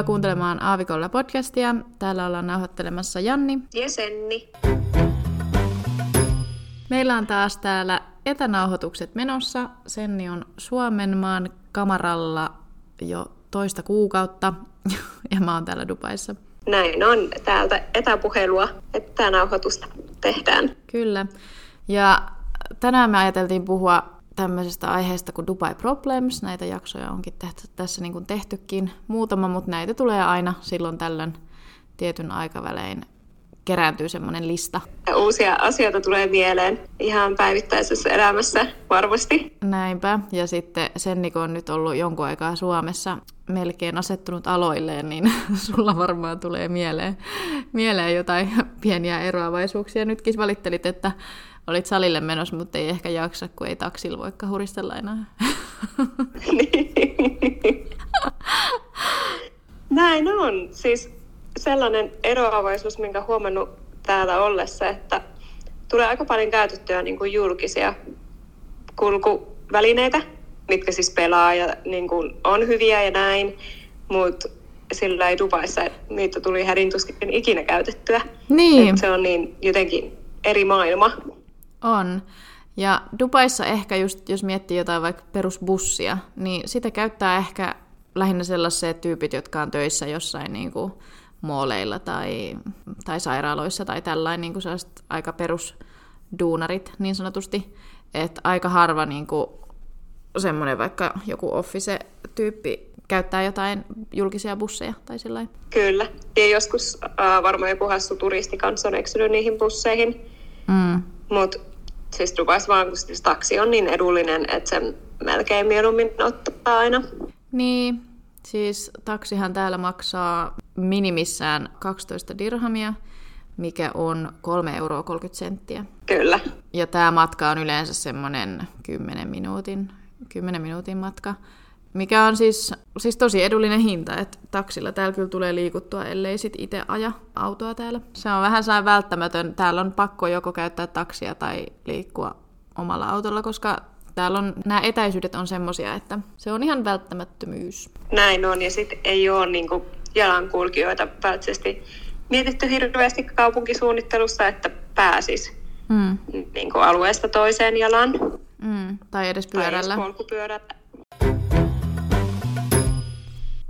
Tervetuloa kuuntelemaan Aavikolla podcastia. Täällä ollaan nauhoittelemassa Janni. Ja Senni. Meillä on taas täällä etänauhoitukset menossa. Senni on Suomen maan kamaralla jo toista kuukautta ja mä oon täällä Dubaissa. Näin on. Täältä etäpuhelua, etänauhoitusta tehdään. Kyllä. Ja tänään me ajateltiin puhua tämmöisestä aiheesta kuin Dubai Problems. Näitä jaksoja onkin tehty, tässä niin kuin tehtykin muutama, mutta näitä tulee aina silloin tällöin tietyn aikavälein kerääntyy semmoinen lista. Ja uusia asioita tulee mieleen ihan päivittäisessä elämässä varmasti. Näinpä. Ja sitten sen, kun on nyt ollut jonkun aikaa Suomessa melkein asettunut aloilleen, niin sulla varmaan tulee mieleen, mieleen jotain pieniä eroavaisuuksia. Nytkin valittelit, että olit salille menossa, mutta ei ehkä jaksa, kun ei taksilla voikka huristella enää. Näin on. Siis sellainen eroavaisuus, minkä huomannut täällä ollessa, että tulee aika paljon käytettyä niin kuin julkisia kulkuvälineitä, mitkä siis pelaa ja niin kuin on hyviä ja näin, mutta sillä ei Dubaissa niitä tuli hädintuskin ikinä käytettyä. Niin. Et se on niin jotenkin eri maailma. On. Ja Dubaissa ehkä just, jos miettii jotain vaikka perusbussia, niin sitä käyttää ehkä lähinnä sellaiset tyypit, jotka on töissä jossain niin kuin mooleilla tai, tai sairaaloissa tai tällainen niin kuin aika perusduunarit niin sanotusti. Että aika harva niin kuin, semmoinen vaikka joku office-tyyppi käyttää jotain julkisia busseja tai sillä Kyllä. Ja joskus äh, varmaan joku hassu turisti kanssa on eksynyt niihin busseihin. Mm. Mutta siis Dubais vaan, kun siis taksi on niin edullinen, että sen melkein mieluummin ottaa aina. Niin, siis taksihan täällä maksaa minimissään 12 dirhamia, mikä on 3 euroa 30 senttiä. Kyllä. Ja tämä matka on yleensä semmoinen 10 minuutin, 10 minuutin matka, mikä on siis, siis tosi edullinen hinta, että taksilla täällä kyllä tulee liikuttua, ellei sit itse aja autoa täällä. Se on vähän saa välttämätön. Täällä on pakko joko käyttää taksia tai liikkua omalla autolla, koska täällä on, nämä etäisyydet on semmoisia, että se on ihan välttämättömyys. Näin on, ja sitten ei ole niin kuin jalankulkijoita päätisesti mietitty hirveästi kaupunkisuunnittelussa, että pääsis mm. niin kuin alueesta toiseen jalan. Mm. Tai edes pyörällä. Tai polkupyörällä.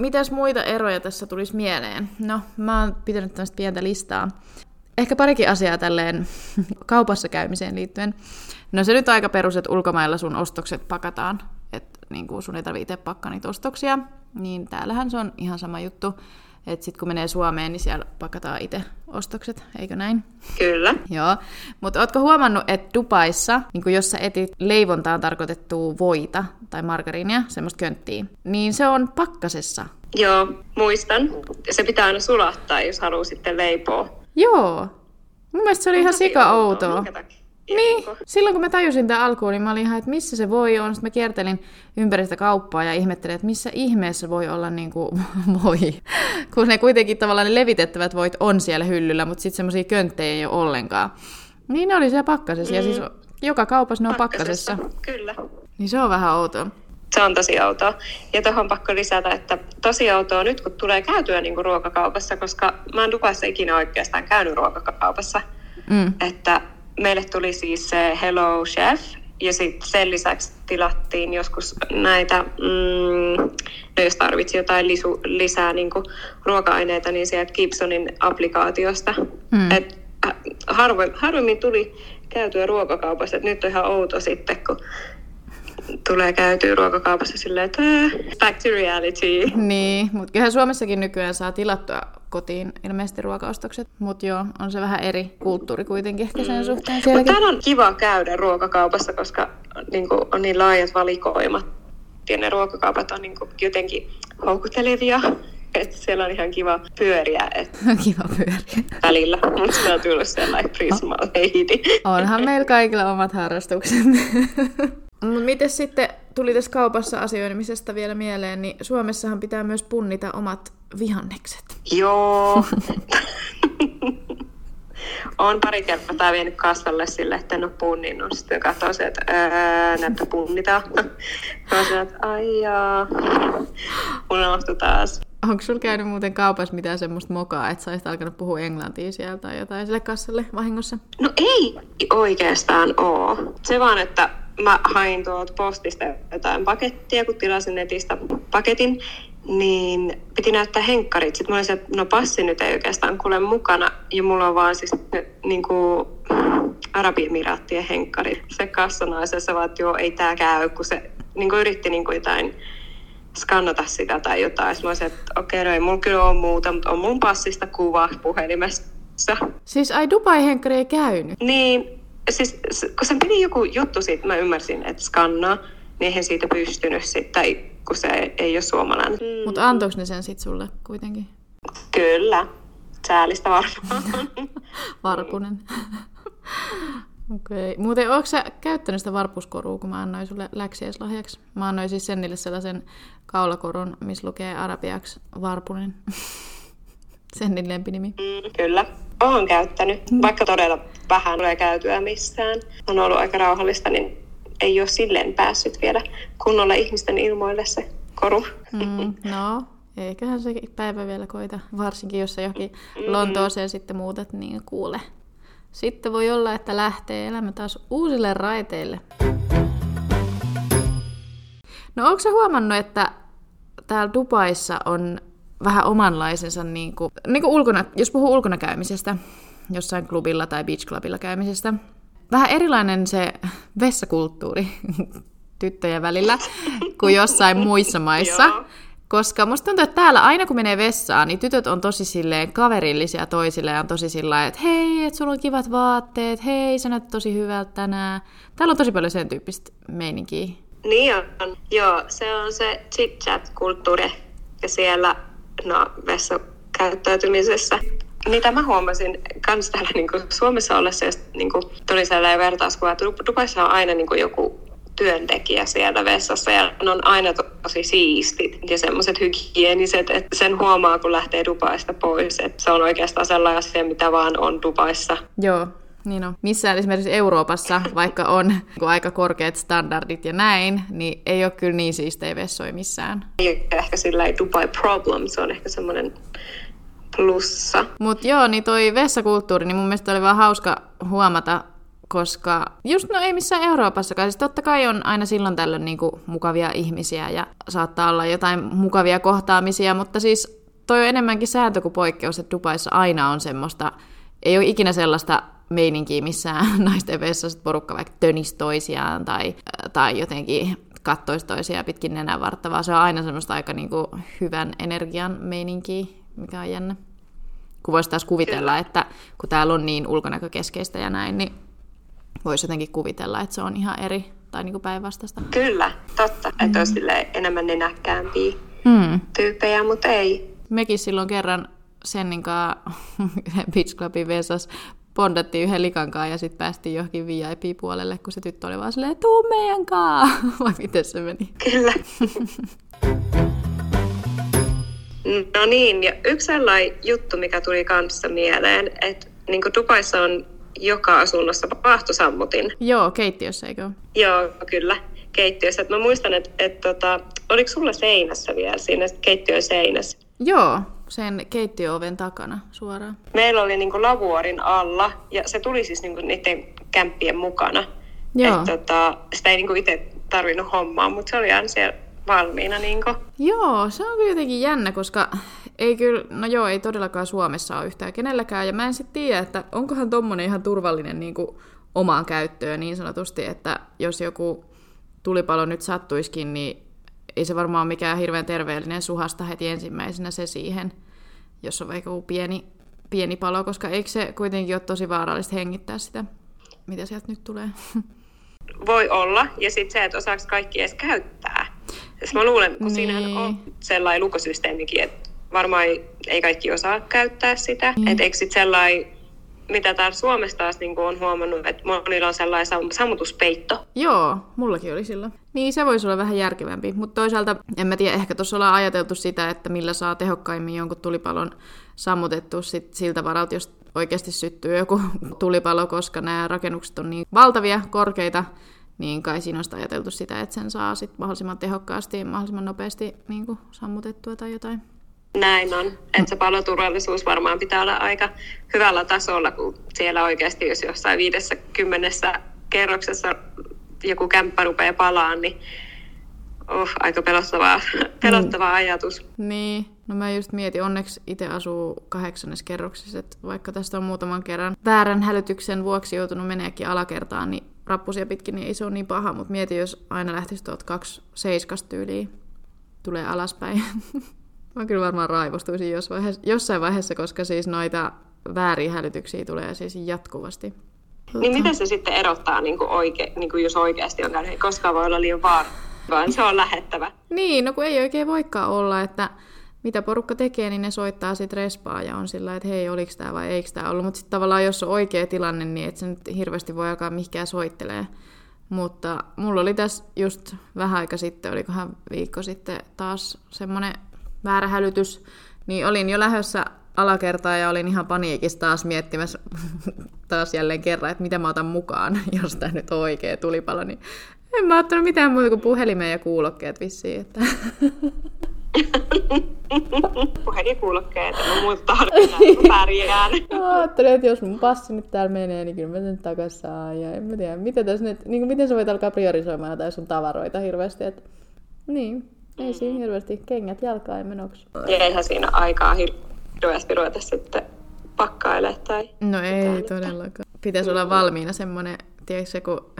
Mitäs muita eroja tässä tulisi mieleen? No, mä oon pitänyt tämmöistä pientä listaa. Ehkä parikin asiaa tälleen kaupassa käymiseen liittyen. No se nyt aika perus, että ulkomailla sun ostokset pakataan. Että niin sun ei tarvitse itse pakkaa niitä ostoksia. Niin täällähän se on ihan sama juttu. Että sitten kun menee Suomeen, niin siellä pakataan itse ostokset, eikö näin? Kyllä. Joo, mutta ootko huomannut, että Dubaissa, niin jos sä etit leivontaan tarkoitettua voita tai margariinia, semmoista könttiä, niin se on pakkasessa. Joo, muistan. Se pitää aina sulattaa, jos haluaa sitten leipoa. Joo. Mun mielestä se oli ihan sika outoa. Niin, silloin kun mä tajusin tämän alkuun, niin mä olin ihan, että missä se voi on. Sitten mä kiertelin ympäri sitä kauppaa ja ihmettelin, että missä ihmeessä voi olla niin kuin voi. kun ne kuitenkin tavallaan ne levitettävät voit on siellä hyllyllä, mutta sitten semmoisia könttejä ei ole ollenkaan. Niin ne oli siellä pakkasessa. Mm. Ja siis joka kaupassa ne on pakkasessa. pakkasessa. Kyllä. Niin se on vähän outoa. Se on tosi outoa. Ja tuohon pakko lisätä, että tosi outoa nyt, kun tulee käytyä niin kuin ruokakaupassa, koska mä oon Dubassa ikinä oikeastaan käynyt ruokakaupassa. Mm. Että meille tuli siis se Hello Chef, ja sitten sen lisäksi tilattiin joskus näitä, mm, no jos tarvitsi jotain lisu, lisää niin ruoka-aineita, niin sieltä Gibsonin applikaatiosta. Mm. Et harvoin, harvemmin tuli käytyä ruokakaupassa, että nyt on ihan outo sitten, kun tulee käytyä ruokakaupassa silleen, että back to reality. Niin, mutta kyllähän Suomessakin nykyään saa tilattua kotiin ilmeisesti ruokaostokset, mutta joo, on se vähän eri kulttuuri kuitenkin ehkä sen mm. suhteen. Mutta täällä on kiva käydä ruokakaupassa, koska niin kuin, on niin laajat valikoimat ja ne ruokakaupat on niin kuin, jotenkin houkuttelevia. Että siellä on ihan kiva pyöriä. Et kiva pyöriä. Välillä, mutta se on tullut sellainen prisma Onhan meillä kaikilla omat harrastukset. Mutta miten sitten tuli tässä kaupassa asioimisesta vielä mieleen, niin Suomessahan pitää myös punnita omat vihannekset. Joo. on pari kertaa vienyt kassalle sille, että en ole punninnut. Sitten katsoo se, että näyttää punnita. Sanoin, että ai jaa. Unohtu taas. Onko sulla käynyt muuten kaupassa mitään semmoista mokaa, että sä alkanut puhua englantia siellä tai jotain sille kassalle vahingossa? No ei oikeastaan oo. Se vaan, että mä hain tuolta postista jotain pakettia, kun tilasin netistä paketin, niin piti näyttää henkkarit. Sitten mä olin että no passi nyt ei oikeastaan kuule mukana. Ja mulla on vaan siis niin kuin Arabiemiraattien henkkarit. Se kassanaisessa vaan, että joo, ei tää käy, kun se niin kuin yritti niin kuin jotain skannata sitä tai jotain. Sitten mä olisin, että okei, okay, no ei mulla kyllä ole muuta, mutta on mun passista kuva puhelimessa. Siis ai Dubai-henkkari ei käynyt? Niin, siis kun sen piti joku juttu siitä, mä ymmärsin, että skannaa, niin eihän siitä pystynyt sitten, tai kun se ei ole suomalainen. Mm. Mutta antoiko ne sen sitten sulle kuitenkin? Kyllä, säälistä varmaan. Varpunen. Okei. Okay. Muuten, onko sä käyttänyt sitä varpuskorua, kun mä annoin sulle läksieslahjaksi? Mä annoin siis Sennille sellaisen kaulakorun, missä lukee arabiaksi Varpunen. Sennin lempinimi. Mm, kyllä. Olen käyttänyt, vaikka todella vähän tulee käytyä missään. On ollut aika rauhallista, niin ei ole silleen päässyt vielä kunnolla ihmisten ilmoille se koru. Mm, no, eiköhän se päivä vielä koita, varsinkin jos sä johonkin mm. Lontooseen sitten muutat, niin kuule. Sitten voi olla, että lähtee elämä taas uusille raiteille. No onko sä huomannut, että täällä Dubaissa on vähän omanlaisensa, niin kuin, niin kuin ulkona, jos puhuu ulkona käymisestä, jossain klubilla tai beach clubilla käymisestä, vähän erilainen se vessakulttuuri tyttöjen välillä kuin jossain muissa maissa. Koska musta tuntuu, että täällä aina kun menee vessaan, niin tytöt on tosi silleen kaverillisia toisille ja on tosi sillä että hei, että sulla on kivat vaatteet, hei, sä näytät tosi hyvältä tänään. Täällä on tosi paljon sen tyyppistä meininkiä. Niin on. Joo, se on se chit-chat-kulttuuri ja siellä no, vessakäyttäytymisessä. Mitä mä huomasin kans täällä niin kuin Suomessa ollessa, ja niin kuin, tuli sellainen vertauskuva, että Dubaissa on aina niin kuin joku työntekijä siellä vessassa ja ne on aina tosi siistit ja semmoiset hygieniset, että sen huomaa, kun lähtee Dubaista pois, että se on oikeastaan sellainen asia, mitä vaan on Dubaissa. Joo, niin on. Missään esimerkiksi Euroopassa, vaikka on niin aika korkeat standardit ja näin, niin ei ole kyllä niin siistejä vessoja missään. Ei ehkä sillä ei Dubai problem, se on ehkä semmoinen plussa. Mutta joo, niin toi vessakulttuuri, niin mun mielestä oli vaan hauska huomata, koska just no ei missään Euroopassakaan, siis totta kai on aina silloin tällöin niin kuin mukavia ihmisiä ja saattaa olla jotain mukavia kohtaamisia, mutta siis toi on enemmänkin sääntö kuin poikkeus, että Dubaissa aina on semmoista, ei ole ikinä sellaista meininkiä missään naisten vessassa, että porukka vaikka tönisi toisiaan tai, tai jotenkin kattoisi toisiaan pitkin nenän vartta, vaan se on aina semmoista aika niin kuin hyvän energian meininkiä, mikä on jännä. Kun voisi taas kuvitella, että kun täällä on niin ulkonäkökeskeistä ja näin, niin voisi jotenkin kuvitella, että se on ihan eri tai niin kuin päinvastaista. Kyllä, totta. Mm. Että olisi enemmän nenäkkäämpiä mm. tyyppejä, mutta ei. Mekin silloin kerran Sennin kanssa Beach Clubin vesas bondattiin yhden likan kanssa ja sitten päästiin johonkin VIP-puolelle, kun se tyttö oli vaan silleen, tuu meidän kaa! Vai miten se meni? Kyllä. no niin, ja yksi sellainen juttu, mikä tuli kanssa mieleen, että niin Dubaissa on joka asunnossa vaahtosammutin. Joo, keittiössä, eikö Joo, kyllä keittiössä. Et mä muistan, että et, tota, oliko sulla seinässä vielä siinä keittiön seinässä? Joo, sen keittiöoven takana suoraan. Meillä oli niinku lavuorin alla ja se tuli siis niinku niiden kämppien mukana. Joo. Et, tota, sitä ei niinku itse tarvinnut hommaa, mutta se oli aina siellä valmiina. Niinku. Joo, se on kyllä jotenkin jännä, koska ei kyllä, no joo, ei todellakaan Suomessa ole yhtään kenelläkään. Ja mä en sitten tiedä, että onkohan tommonen ihan turvallinen niin kuin omaan käyttöön niin sanotusti, että jos joku tulipalo nyt sattuiskin, niin ei se varmaan ole mikään hirveän terveellinen suhasta heti ensimmäisenä se siihen, jos on vaikka pieni, pieni palo, koska eikö se kuitenkin ole tosi vaarallista hengittää sitä, mitä sieltä nyt tulee? Voi olla, ja sitten se, että osaako kaikki edes käyttää. Siis mä luulen, kun niin. siinähän on sellainen lukosysteemikin, että varmaan ei kaikki osaa käyttää sitä. Mm. Että eikö sitten sellainen, mitä täällä Suomessa taas niin on huomannut, että monilla on sellainen sam- sammutuspeitto. Joo, mullakin oli silloin. Niin, se voisi olla vähän järkevämpi. Mutta toisaalta, en mä tiedä, ehkä tuossa ollaan ajateltu sitä, että millä saa tehokkaimmin jonkun tulipalon sammutettu sit siltä varalta, jos oikeasti syttyy joku tulipalo, koska nämä rakennukset on niin valtavia, korkeita, niin kai siinä on ajateltu sitä, että sen saa sit mahdollisimman tehokkaasti mahdollisimman nopeasti niin sammutettua tai jotain. Näin on. Että se paloturvallisuus varmaan pitää olla aika hyvällä tasolla, kun siellä oikeasti, jos jossain 50 kerroksessa joku kämppä rupeaa palaan, niin oh, aika pelottava, pelottava mm. ajatus. Niin, no mä just mietin, onneksi itse asuu kahdeksannes kerroksessa, että vaikka tästä on muutaman kerran väärän hälytyksen vuoksi joutunut meneekin alakertaan, niin rappusia pitkin, niin ei se ole niin paha, mutta mieti, jos aina lähtisi tuot kaksi seiskasta tyyliin, tulee alaspäin. Mä kyllä varmaan raivostuisin jos vaiheessa, jossain vaiheessa, koska siis noita vääriä hälytyksiä tulee siis jatkuvasti. Niin miten se sitten erottaa, niin kuin oike, niin kuin jos oikeasti on käynyt, koska voi olla liian vaara, vaan se on lähettävä. Niin, no kun ei oikein voikaan olla, että mitä porukka tekee, niin ne soittaa sitten respaa ja on sillä että hei, oliko tämä vai eikö tämä ollut. Mutta sitten tavallaan jos on oikea tilanne, niin et se nyt hirveästi voi alkaa mihinkään soittelee. Mutta mulla oli tässä just vähän aika sitten, olikohan viikko sitten taas semmoinen väärä hälytys, niin olin jo lähdössä alakertaa ja olin ihan paniikissa taas miettimässä taas jälleen kerran, että mitä mä otan mukaan, jos tämä nyt on oikea tulipalo, niin en mä ottanut mitään muuta kuin puhelimeen ja kuulokkeet vissiin. Että... Puhelinkuulokkeet, en muuta pärjään. Ajattelin, että jos mun passi nyt täällä menee, niin kyllä mä sen takaisin saan. Ja en mä tiedä, mitä tässä nyt, niin kuin miten sä voit alkaa priorisoimaan jotain sun tavaroita hirveästi. Että... Niin, ei siinä hirveästi kengät jalkaan menoksi. Ja eihän siinä aikaa hirveästi ruveta sitten pakkaile tai... No ei todellakaan. Pitäisi olla valmiina semmoinen, tiedätkö kun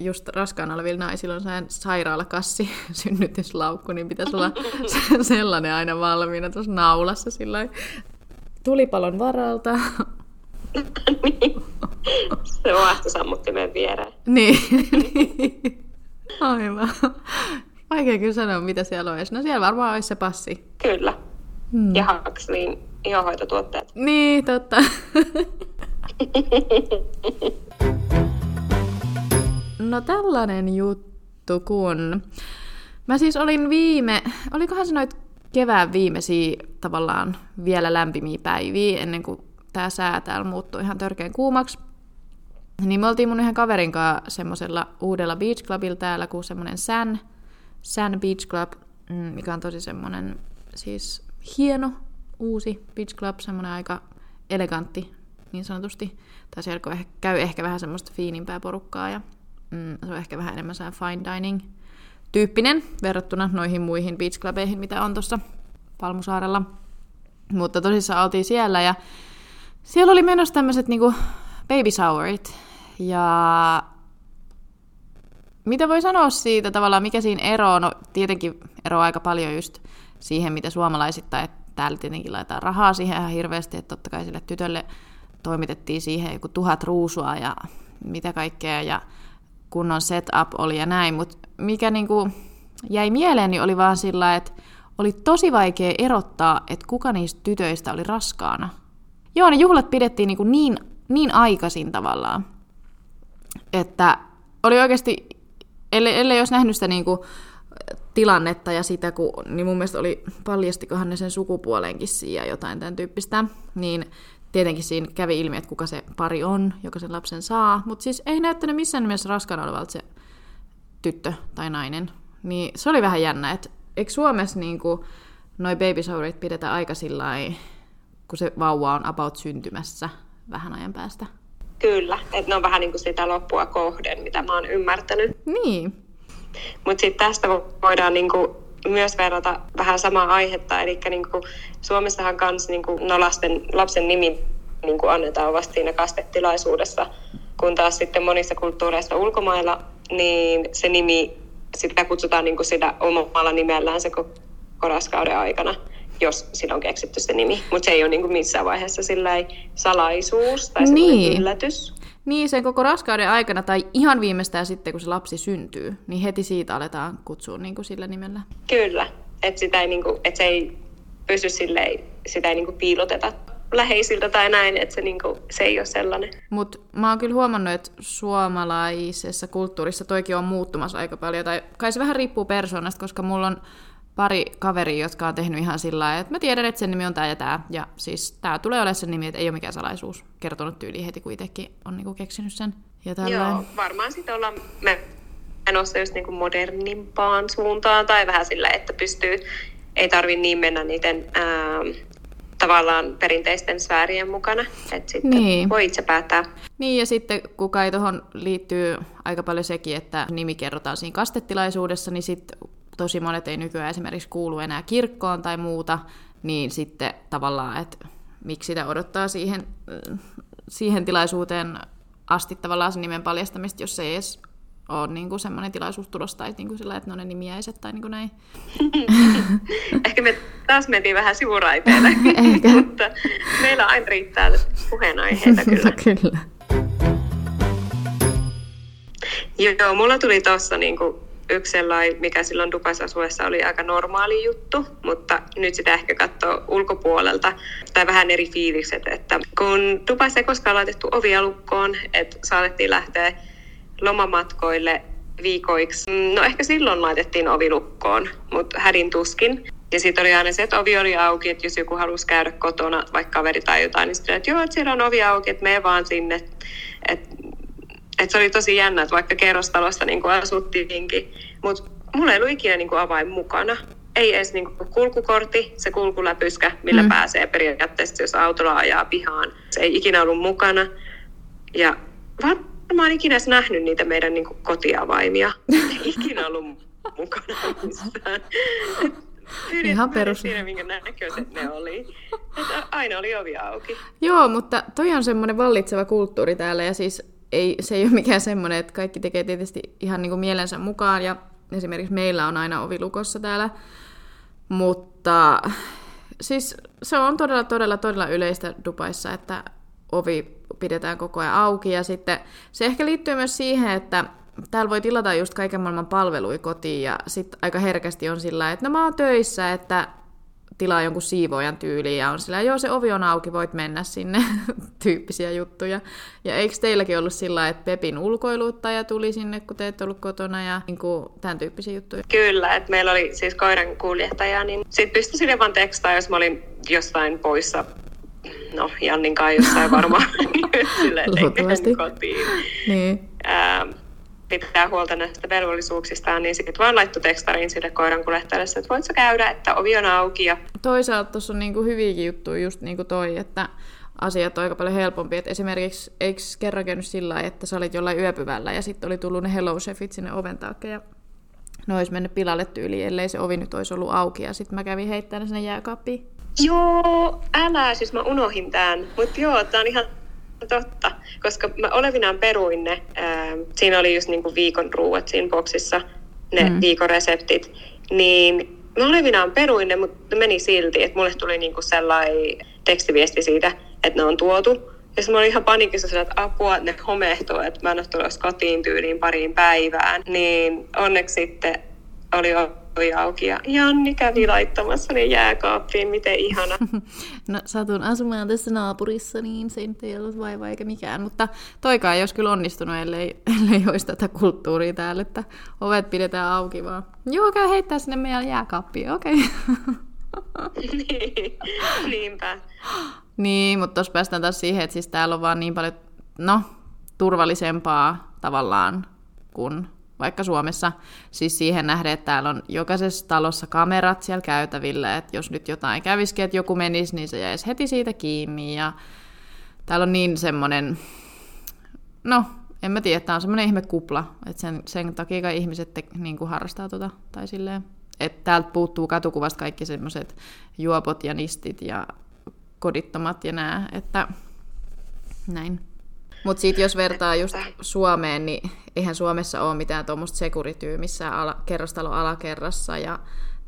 just raskaana olevilla naisilla on sairaalakassi, synnytyslaukku, niin pitäisi olla sellainen aina valmiina tuossa naulassa sillä tulipalon varalta. Se on meidän viereen. Niin. Aivan. Vaikea kyllä sanoa, mitä siellä olisi. No siellä varmaan olisi se passi. Kyllä. Hmm. Ja Huxleyin ihohoitotuotteet. Niin, totta. no tällainen juttu, kun... Mä siis olin viime... Olikohan se noit kevään viimeisiä tavallaan vielä lämpimiä päiviä, ennen kuin tämä sää täällä muuttui ihan törkeän kuumaksi. Niin me oltiin mun ihan kaverin kanssa semmoisella uudella beach clubilla täällä, kuin semmoinen San Sand Beach Club, mm, mikä on tosi semmoinen siis hieno uusi beach club, semmoinen aika elegantti niin sanotusti. Tai siellä käy ehkä vähän semmoista fiinimpää porukkaa ja mm, se on ehkä vähän enemmän fine dining tyyppinen verrattuna noihin muihin beach clubeihin, mitä on tuossa Palmusaarella. Mutta tosissaan oltiin siellä ja siellä oli menossa tämmöiset niinku baby sourit. Ja mitä voi sanoa siitä tavallaan, mikä siinä ero No tietenkin ero aika paljon just siihen, mitä suomalaisittain, että täällä tietenkin laitetaan rahaa siihen ihan hirveästi, että totta kai sille tytölle toimitettiin siihen joku tuhat ruusua ja mitä kaikkea ja kunnon setup oli ja näin, mutta mikä niinku jäi mieleen, niin oli vaan sillä, että oli tosi vaikea erottaa, että kuka niistä tytöistä oli raskaana. Joo, ne juhlat pidettiin niinku niin, niin aikaisin tavallaan, että oli oikeasti ellei, ellei olisi nähnyt sitä niin kuin, tilannetta ja sitä, kun, niin mun mielestä oli, paljastikohan ne sen sukupuolenkin siihen jotain tämän tyyppistä, niin tietenkin siinä kävi ilmi, että kuka se pari on, joka sen lapsen saa, mutta siis ei näyttänyt missään nimessä raskaana olevalta se tyttö tai nainen. Niin se oli vähän jännä, että eikö Suomessa niin kuin, noi baby pidetä aika sillä kun se vauva on about syntymässä vähän ajan päästä? Kyllä, että ne on vähän niin kuin sitä loppua kohden, mitä mä oon ymmärtänyt. Niin. Mutta sitten tästä voidaan niin kuin myös verrata vähän samaa aihetta, eli niin kuin Suomessahan kans niin kuin, no lasten, lapsen nimi niin kuin annetaan vasta siinä kastetilaisuudessa, kun taas sitten monissa kulttuureissa ulkomailla, niin se nimi, sitä kutsutaan niin kuin sitä omalla nimellään se koko raskauden aikana jos sillä on keksitty se nimi. Mutta se ei ole niinku missään vaiheessa salaisuus tai niin. yllätys. Niin, sen koko raskauden aikana tai ihan viimeistään sitten, kun se lapsi syntyy, niin heti siitä aletaan kutsua niin kuin sillä nimellä. Kyllä, että sitä ei, niin kuin, että se ei pysy silleen, sitä ei niin kuin piiloteta läheisiltä tai näin, että se, niin kuin, se ei ole sellainen. Mutta mä oon kyllä huomannut, että suomalaisessa kulttuurissa toikin on muuttumassa aika paljon, tai kai se vähän riippuu persoonasta, koska mulla on pari kaveria, jotka on tehnyt ihan sillä lailla, että mä tiedän, että sen nimi on tämä ja tämä. Ja siis tämä tulee olemaan sen nimi, että ei ole mikään salaisuus. Kertonut tyyli heti, kun itsekin on niinku keksinyt sen. Ja Joo, varmaan sitten ollaan me menossa just niinku modernimpaan suuntaan tai vähän sillä, että pystyy ei tarvi niin mennä niiden ää, tavallaan perinteisten sfäärien mukana, että sitten niin. voi itse päättää. Niin, ja sitten kun kai tuohon liittyy aika paljon sekin, että nimi kerrotaan siinä kastetilaisuudessa, niin sitten tosi monet ei nykyään esimerkiksi kuulu enää kirkkoon tai muuta, niin sitten tavallaan, että miksi sitä odottaa siihen, siihen tilaisuuteen asti tavallaan sen nimen paljastamista, jos se ei edes ole niin kuin semmoinen tilaisuus tulossa tai niin kuin sillä, että ne on ne nimiäiset tai niin kuin näin. Ehkä me taas mentiin vähän sivuraiteille, mutta meillä aina riittää puheenaiheita kyllä. kyllä. Joo, mulla tuli tuossa niin yksi sellainen, mikä silloin Dubais asuessa oli aika normaali juttu, mutta nyt sitä ehkä katsoo ulkopuolelta tai vähän eri fiilikset, että kun Dubais ei koskaan laitettu ovia lukkoon, että saatettiin lähteä lomamatkoille viikoiksi. No ehkä silloin laitettiin ovi lukkoon, mutta hädin tuskin. Ja sitten oli aina se, että ovi oli auki, että jos joku halusi käydä kotona, vaikka kaveri tai jotain, niin sitten että joo, että siellä on ovi auki, että mene vaan sinne. Että et se oli tosi jännä, että vaikka kerrostalossa niin asuttiinkin, mutta mulla ei ollut ikinä niin kuin avain mukana. Ei edes niin kuin kulkukortti, se kulkuläpyskä, millä mm. pääsee periaatteessa, jos autolla ajaa pihaan. Se ei ikinä ollut mukana. Ja varmaan ikinä edes nähnyt niitä meidän niin kuin kotiavaimia. Ei ikinä ollut mukana missään. Ihan perus. Siinä, minkä näköiset ne oli. Että aina oli ovi auki. Joo, mutta toi on semmoinen vallitseva kulttuuri täällä ja siis ei, se ei ole mikään semmoinen, että kaikki tekee tietysti ihan niin kuin mielensä mukaan ja esimerkiksi meillä on aina ovi lukossa täällä, mutta siis se on todella, todella, todella yleistä Dubaissa, että ovi pidetään koko ajan auki. Ja sitten se ehkä liittyy myös siihen, että täällä voi tilata just kaiken maailman palveluja kotiin ja sitten aika herkästi on sillä että no mä oon töissä, että tilaa jonkun siivoojan tyyliin ja on sillä, joo se ovi on auki, voit mennä sinne, tyyppisiä juttuja. Ja eikö teilläkin ollut sillä että Pepin ulkoiluttaja tuli sinne, kun te ette ollut kotona ja niin kuin, tämän tyyppisiä juttuja? Kyllä, että meillä oli siis koiran kuljettaja, niin sitten pystyi sille vaan tekstaa, jos mä olin jostain poissa no Jannin kanssa jossain varmaan silleen, kotiin. Niin. Ähm, pitää huolta näistä velvollisuuksistaan, niin sitten vaan laittoi tekstarin sille koiran kuljettajalle, että voitko käydä, että ovi on auki. Ja... Toisaalta tuossa on niinku hyviäkin juttuja, just niin kuin toi, että asiat on aika paljon helpompi. Et esimerkiksi eikö kerran käynyt sillä että sä olit jollain yöpyvällä ja sitten oli tullut ne Hello Chefit sinne oven taakse ja ne olisi mennyt pilalle tyyliin, ellei se ovi nyt olisi ollut auki ja sitten mä kävin heittämään sinne jääkaappiin. Joo, älä, siis mä unohin tämän. Mutta joo, tää on ihan totta, koska mä olevinaan peruin ne. Ää, siinä oli just niinku viikon ruuat siinä boksissa, ne mm. viikon reseptit. Niin mä olevinaan peruin ne, mutta meni silti, että mulle tuli niinku sellainen tekstiviesti siitä, että ne on tuotu. Ja mä olin ihan panikissa että apua, että ne homehtuu, että mä en ole tulossa kotiin tyyliin pariin päivään. Niin onneksi sitten oli ovi auki ja Janni kävi laittamassa ne jääkaappiin, miten ihana. No satun asumaan tässä naapurissa, niin se ei ollut vaiva eikä mikään, mutta toikaan ei olisi kyllä onnistunut, ellei, ellei olisi tätä kulttuuria täällä, että ovet pidetään auki vaan. Joo, käy heittää sinne meidän jääkaappiin, okei. Okay. niin, niinpä. Niin, mutta tuossa päästään taas siihen, että siis täällä on vaan niin paljon, no, turvallisempaa tavallaan kuin vaikka Suomessa, siis siihen nähden, että täällä on jokaisessa talossa kamerat siellä käytävillä, että jos nyt jotain kävisikin, että joku menisi, niin se jäisi heti siitä kiinni, ja täällä on niin semmoinen, no, en mä tiedä, tämä on semmoinen ihme kupla, että sen, sen takia kai ihmiset te, niin kuin harrastaa tota, tai silleen, että täältä puuttuu katukuvasta kaikki semmoiset juopot ja nistit ja kodittomat ja nää, että näin. Mutta sitten jos vertaa just Suomeen, niin eihän Suomessa ole mitään tuommoista sekurityä missään ala, kerrostalo alakerrassa ja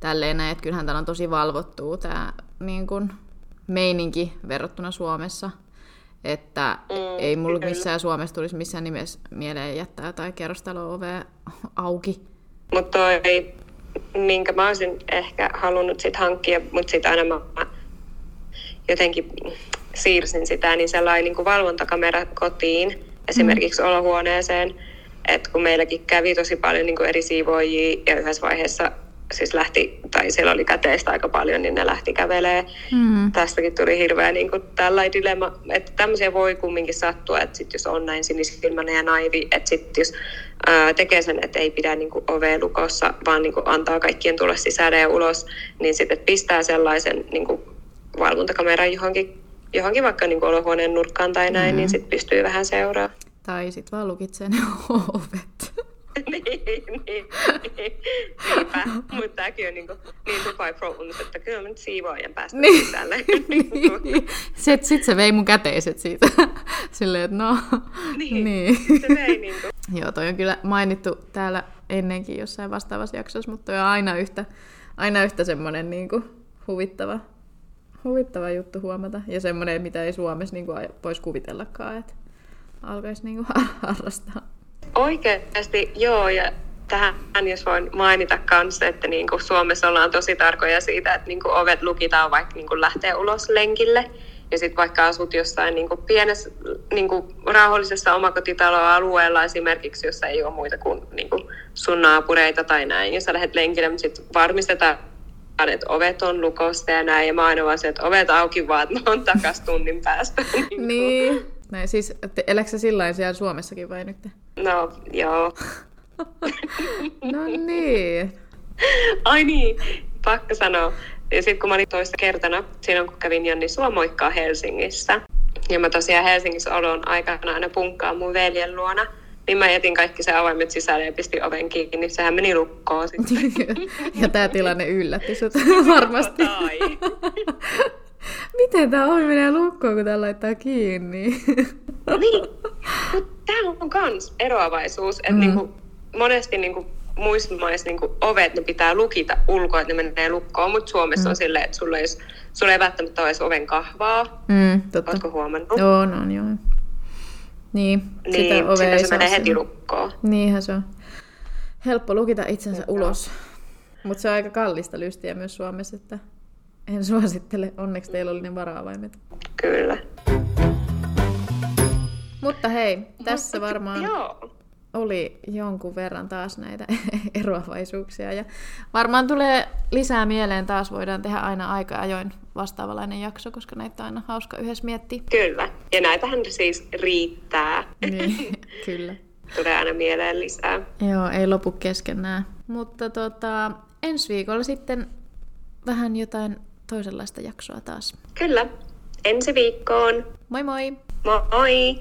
tälleen näin, että kyllähän täällä on tosi valvottua tämä niin kun, meininki verrattuna Suomessa. Että mm, ei mulla kyllä. missään Suomessa tulisi missään nimessä mieleen jättää jotain kerrostalo-ovea auki. Mutta toi, minkä mä olisin ehkä halunnut sit hankkia, mutta sitten aina mä jotenkin siirsin sitä, niin sellainen niin kuin valvontakamera kotiin, esimerkiksi mm. olohuoneeseen, että kun meilläkin kävi tosi paljon niin kuin eri siivoojia ja yhdessä vaiheessa siis lähti, tai siellä oli käteistä aika paljon, niin ne lähti kävelee. Mm. Tästäkin tuli hirveä niin kuin, tällainen dilemma, että tämmöisiä voi kumminkin sattua, että sit jos on näin sinisilmäinen ja naivi, että sitten jos ää, tekee sen, että ei pidä niin kuin, ovea lukossa, vaan niin kuin, antaa kaikkien tulla sisälle ja ulos, niin sitten pistää sellaisen niin kuin, valvontakameran johonkin, johonkin vaikka niin kuin, olohuoneen nurkkaan tai näin, mm. niin sitten pystyy vähän seuraamaan. Tai sitten vaan lukitsee ne ovet. niin, niin, niin, niinpä. Mutta tämäkin on niin, kuin, niin Dubai että kyllä mä nyt siivoajan päästä niin. sisälle. niin. Sitten sit se vei mun käteiset siitä. Silleen, että no. Niin, niin. se vei niin kuin. Joo, toi on kyllä mainittu täällä ennenkin jossain vastaavassa jaksossa, mutta toi on aina yhtä, aina yhtä semmoinen niin kuin huvittava, huvittava juttu huomata. Ja semmoinen, mitä ei Suomessa niin kuin voisi kuvitellakaan, että alkaisi niin kuin harrastaa. Oikeasti joo, ja tähän jos voin mainita kanssa, että niin kuin Suomessa ollaan tosi tarkoja siitä, että niin kuin ovet lukitaan vaikka niin kuin lähtee ulos lenkille. Ja sitten vaikka asut jossain niin kuin pienessä niin kuin rauhallisessa omakotitaloalueella esimerkiksi, jossa ei ole muita kuin, niin kuin sun naapureita tai näin, ja sä lähdet lenkille, mutta sitten varmistetaan, että ovet on lukosta ja näin, ja mä aina vaan se, että ovet auki vaan, että mä oon takas tunnin päästä. niin. niin. Näin, siis, eläkö sä sillä siellä Suomessakin vai nyt? No, joo. no niin. Ai niin, pakko sanoa. Ja sitten kun mä olin toista kertana, silloin kun kävin Janni Suomoikkaa Helsingissä, ja mä tosiaan Helsingissä olon aikana aina punkkaa mun veljen luona, niin mä jätin kaikki se avaimet sisälle ja pistin oven kiinni. Sehän meni lukkoon sitten. ja tämä tilanne yllätti sut varmasti. Miten tämä ovi menee lukkoon, kun tämä laittaa kiinni? niin, mutta tämä on myös eroavaisuus, että mm. niinku, monesti niinku, muissa maissa niinku, ovet ne pitää lukita ulkoa, että ne menee lukkoon, mutta Suomessa mm. on silleen, että sulla ei, sulla ei välttämättä ole oven kahvaa. Mm, totta. Oletko huomannut? Joo, no, joo. Niin, niin sitä ovea ei se menee heti lukkoon. Niinhän se on. Helppo lukita itsensä Mutta. ulos. Mutta se on aika kallista lystiä myös Suomessa, että en suosittele. Onneksi teillä oli ne varaavaimet. Kyllä. Mutta hei, tässä varmaan Joo. oli jonkun verran taas näitä eroavaisuuksia. Ja varmaan tulee lisää mieleen taas, voidaan tehdä aina aika ajoin vastaavalainen jakso, koska näitä on aina hauska yhdessä miettiä. Kyllä, ja näitähän siis riittää. Niin, kyllä. tulee aina mieleen lisää. Joo, ei lopu kesken nää. Mutta tota, ensi viikolla sitten vähän jotain toisenlaista jaksoa taas. Kyllä. Ensi viikkoon. Moi moi! Moi!